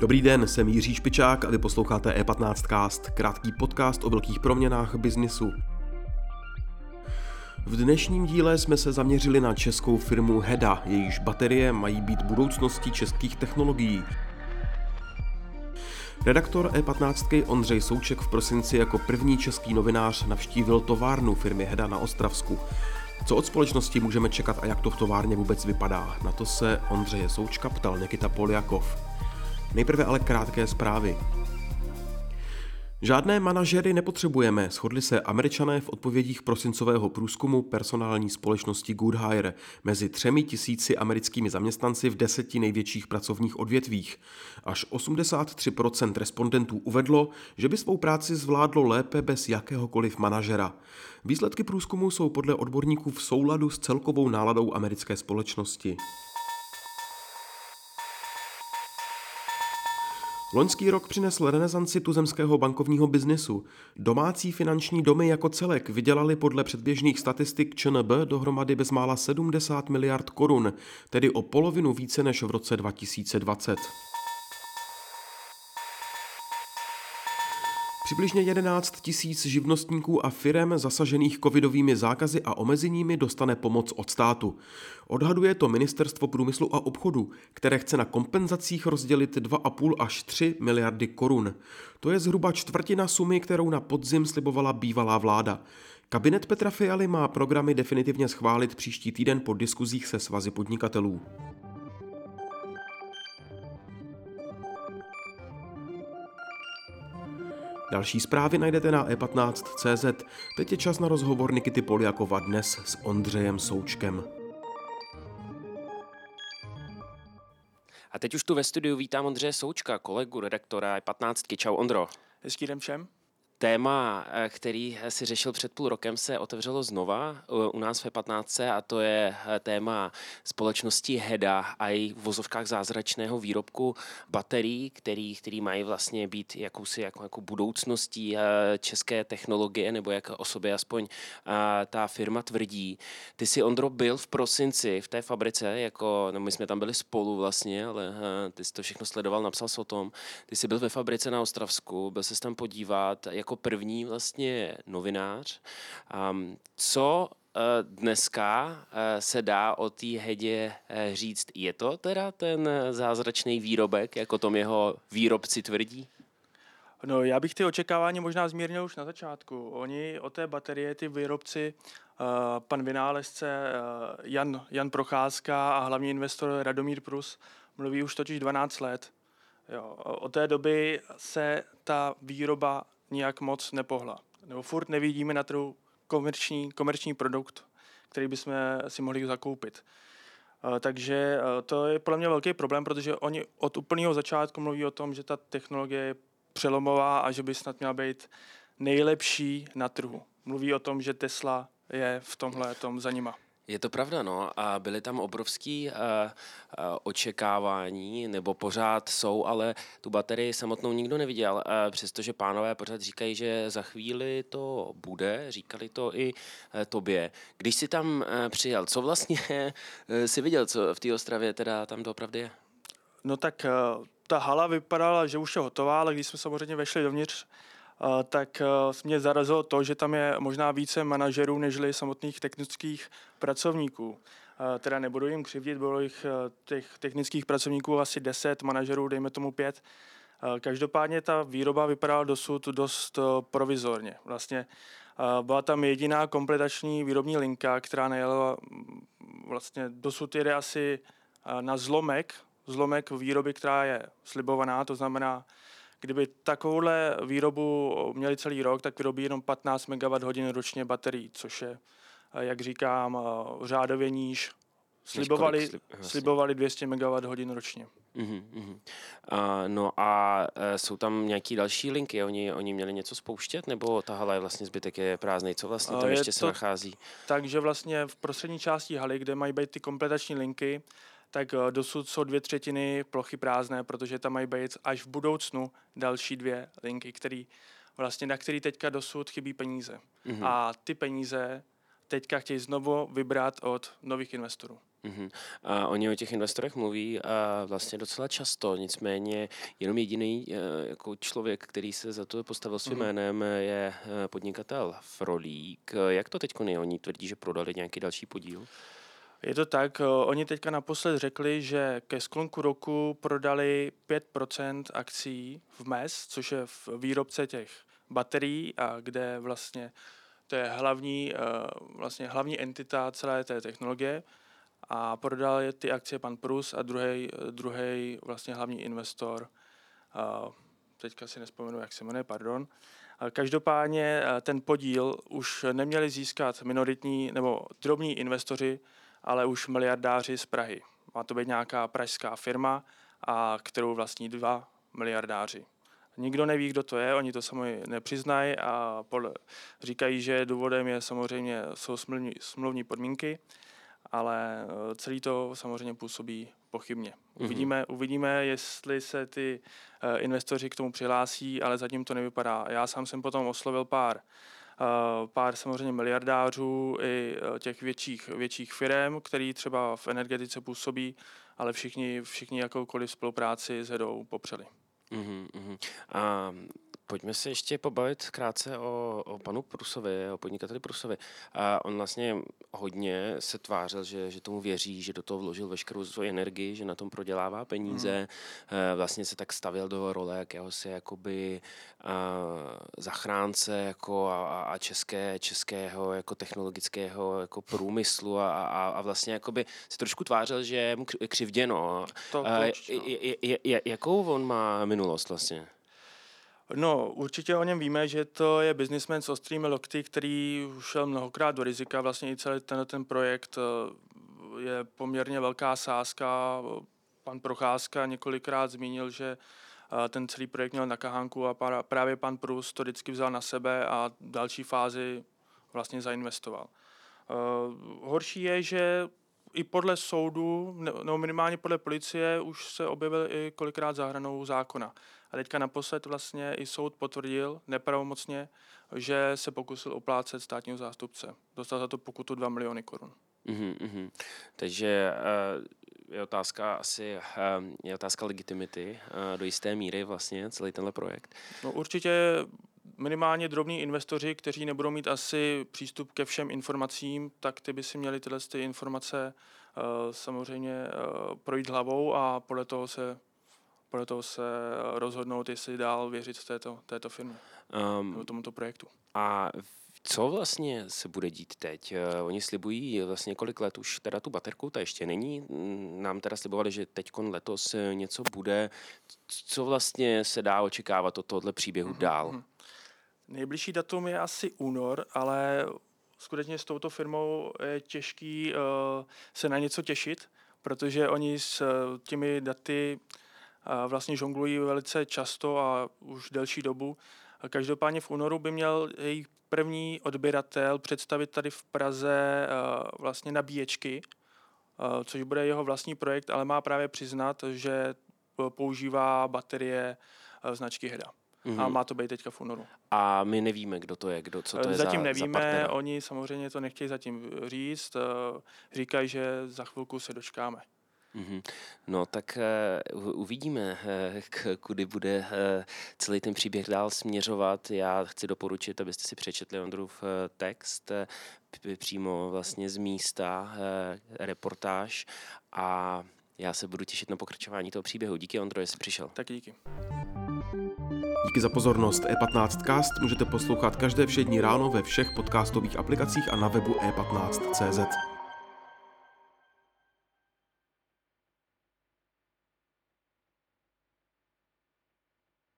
Dobrý den, jsem Jiří Špičák a vy posloucháte E15cast, krátký podcast o velkých proměnách biznisu. V dnešním díle jsme se zaměřili na českou firmu Heda, jejíž baterie mají být budoucností českých technologií. Redaktor E15 Ondřej Souček v prosinci jako první český novinář navštívil továrnu firmy Heda na Ostravsku. Co od společnosti můžeme čekat a jak to v továrně vůbec vypadá? Na to se Ondřeje Součka ptal Nikita Poljakov. Nejprve ale krátké zprávy. Žádné manažery nepotřebujeme, shodli se američané v odpovědích prosincového průzkumu personální společnosti Goodhire mezi třemi tisíci americkými zaměstnanci v deseti největších pracovních odvětvích. Až 83% respondentů uvedlo, že by svou práci zvládlo lépe bez jakéhokoliv manažera. Výsledky průzkumu jsou podle odborníků v souladu s celkovou náladou americké společnosti. Loňský rok přinesl renesanci tuzemského bankovního biznesu. Domácí finanční domy jako celek vydělali podle předběžných statistik ČNB dohromady bezmála 70 miliard korun, tedy o polovinu více než v roce 2020. Přibližně 11 tisíc živnostníků a firem zasažených covidovými zákazy a omezeními dostane pomoc od státu. Odhaduje to Ministerstvo průmyslu a obchodu, které chce na kompenzacích rozdělit 2,5 až 3 miliardy korun. To je zhruba čtvrtina sumy, kterou na podzim slibovala bývalá vláda. Kabinet Petra Fialy má programy definitivně schválit příští týden po diskuzích se svazy podnikatelů. Další zprávy najdete na e15.cz. Teď je čas na rozhovor Nikity Poliakova dnes s Ondřejem Součkem. A teď už tu ve studiu vítám Ondřeje Součka, kolegu redaktora E15. Čau Ondro. Hezký den všem. Téma, eh, který si řešil před půl rokem, se otevřelo znova eh, u nás v 15 a to je eh, téma společnosti HEDA a její v vozovkách zázračného výrobku baterií, který, který mají vlastně být jakousi jako, jako budoucností české technologie, nebo jak o sobě aspoň ta firma tvrdí. Ty si, Ondro, byl v prosinci v té fabrice, jako, no my jsme tam byli spolu vlastně, ale ty jsi to všechno sledoval, napsal jsi o tom. Ty jsi byl ve fabrice na Ostravsku, byl se tam podívat, jak jako první vlastně novinář. Um, co uh, dneska uh, se dá o té hedě uh, říct? Je to teda ten zázračný výrobek, jako tom jeho výrobci tvrdí? No, já bych ty očekávání možná zmírnil už na začátku. Oni o té baterie, ty výrobci, pan vynálezce Jan, Jan Procházka a hlavní investor Radomír Prus mluví už totiž 12 let. Jo, od té doby se ta výroba nijak moc nepohla. Nebo furt nevidíme na trhu komerční, komerční produkt, který bychom si mohli zakoupit. Eh, takže eh, to je pro mě velký problém, protože oni od úplného začátku mluví o tom, že ta technologie je přelomová a že by snad měla být nejlepší na trhu. Mluví o tom, že Tesla je v tomhle tom za nima. Je to pravda, no. A byly tam obrovský uh, uh, očekávání, nebo pořád jsou, ale tu baterii samotnou nikdo neviděl. Uh, přestože pánové pořád říkají, že za chvíli to bude, říkali to i uh, tobě. Když jsi tam uh, přijel, co vlastně uh, si viděl, co v té Ostravě teda tam to opravdu je? No tak uh, ta hala vypadala, že už je hotová, ale když jsme samozřejmě vešli dovnitř, tak mě zarazilo to, že tam je možná více manažerů nežli samotných technických pracovníků. Teda nebudu jim křivdit, bylo jich těch technických pracovníků asi 10, manažerů dejme tomu 5. Každopádně ta výroba vypadala dosud dost provizorně. Vlastně byla tam jediná kompletační výrobní linka, která nejela vlastně dosud jede asi na zlomek, zlomek výroby, která je slibovaná, to znamená Kdyby takovouhle výrobu měli celý rok, tak vyrobí jenom 15 MWh ročně baterií, což je, eh, jak říkám, eh, řádově níž. Slibovali, slibovali 200 MWh ročně. Uh-huh, uh-huh. Uh, no a uh, jsou tam nějaký další linky? Oni, oni měli něco spouštět, nebo ta hala je vlastně zbytek je prázdný? Co vlastně tam uh, ještě to, se nachází? Takže vlastně v prostřední části haly, kde mají být ty kompletační linky, tak eh, dosud jsou dvě třetiny plochy prázdné, protože tam mají být až v budoucnu další dvě linky, které vlastně na který teďka dosud chybí peníze. Mm-hmm. A ty peníze teďka chtějí znovu vybrat od nových investorů. Uh-huh. A oni o těch investorech mluví a vlastně docela často, nicméně jenom jediný eh, jako člověk, který se za to postavil svým uh-huh. jménem, je eh, podnikatel Frolík. Jak to teď je? Oni tvrdí, že prodali nějaký další podíl? Je to tak, oni teďka naposled řekli, že ke sklonku roku prodali 5% akcí v MES, což je v výrobce těch baterií, a kde vlastně to je hlavní, vlastně hlavní entita celé té technologie a prodal je ty akcie pan Prus a druhý vlastně hlavní investor, teďka si nespomenu, jak se jmenuje, pardon. Každopádně ten podíl už neměli získat minoritní nebo drobní investoři, ale už miliardáři z Prahy. Má to být nějaká pražská firma, a kterou vlastní dva miliardáři. Nikdo neví, kdo to je, oni to samozřejmě nepřiznají a podle, říkají, že důvodem je samozřejmě jsou smluvní, smluvní podmínky ale eh, celý to samozřejmě působí pochybně. Mhm. Uvidíme, mm-hmm. uvidíme, jestli se ty uh, investoři k tomu přihlásí, ale zatím to nevypadá. Já sám jsem potom oslovil pár pár samozřejmě miliardářů i uh, těch větších, větších firm, který třeba v energetice působí, ale všichni, všichni jakoukoliv spolupráci s Hedou popřeli. Mm-hmm. A Pojďme se ještě pobavit krátce o, o panu Prusovi, o podnikateli Prusovi. A on vlastně hodně se tvářil, že, že tomu věří, že do toho vložil veškerou svoji energii, že na tom prodělává peníze. Mm. Vlastně se tak stavil do role jakéhosi jakoby a, zachránce jako a, a české, českého jako technologického jako průmyslu a, a, a vlastně jakoby se trošku tvářil, že je mu křivděno. To, to, je, je, je, jakou on má minulost vlastně? No, určitě o něm víme, že to je businessman s ostrými lokty, který šel mnohokrát do rizika. Vlastně i celý ten, ten projekt eh, je poměrně velká sázka. Pan Procházka několikrát zmínil, že eh, ten celý projekt měl na kahánku a právě pan Prus to vždycky vzal na sebe a další fázi vlastně zainvestoval. Uh, horší je, že i podle soudu, nebo minimálně podle policie, už se objevil i kolikrát záhranou zákona. A teďka naposled vlastně i soud potvrdil nepravomocně, že se pokusil oplácet státního zástupce. Dostal za to pokutu 2 miliony korun. Mm-hmm. Takže uh, je otázka asi uh, je otázka legitimity uh, do jisté míry vlastně celý tenhle projekt. No určitě minimálně drobní investoři, kteří nebudou mít asi přístup ke všem informacím, tak ty by si měli tyhle ty informace uh, samozřejmě uh, projít hlavou a podle toho se podle toho se rozhodnout, jestli dál věřit této, této firmě um, nebo tomuto projektu. A co vlastně se bude dít teď? Eh, oni slibují vlastně několik let už teda tu baterku, ta ještě není. Mm, nám teda slibovali, že teď letos něco bude. Co vlastně se dá očekávat od tohohle příběhu mm-hmm. dál? Mhm. Nejbližší datum je asi únor, ale skutečně s touto firmou je těžký uh, se na něco těšit, protože oni s uh, těmi daty uh, vlastně žonglují velice často a už delší dobu. Každopádně v únoru by měl jejich první odběratel představit tady v Praze vlastně nabíječky, což bude jeho vlastní projekt, ale má právě přiznat, že používá baterie značky Heda mm-hmm. a mhm. má to být teďka v únoru. A my nevíme, kdo to je, kdo, co to je Zatím za, nevíme, za oni samozřejmě to nechtějí zatím říct, eh, říkají, že za chvilku se dočkáme. Mm-hmm. No tak uh, uvidíme, uh, k, kudy bude uh, celý ten příběh dál směřovat. Já chci doporučit, abyste si přečetli Ondrův text uh, přímo vlastně z místa, reportáž a já se budu těšit na pokračování toho příběhu. Díky Ondro, že jsi přišel. Tak díky. Díky za pozornost. E15 Cast můžete poslouchat každé všední ráno ve všech podcastových aplikacích a na webu e15.cz.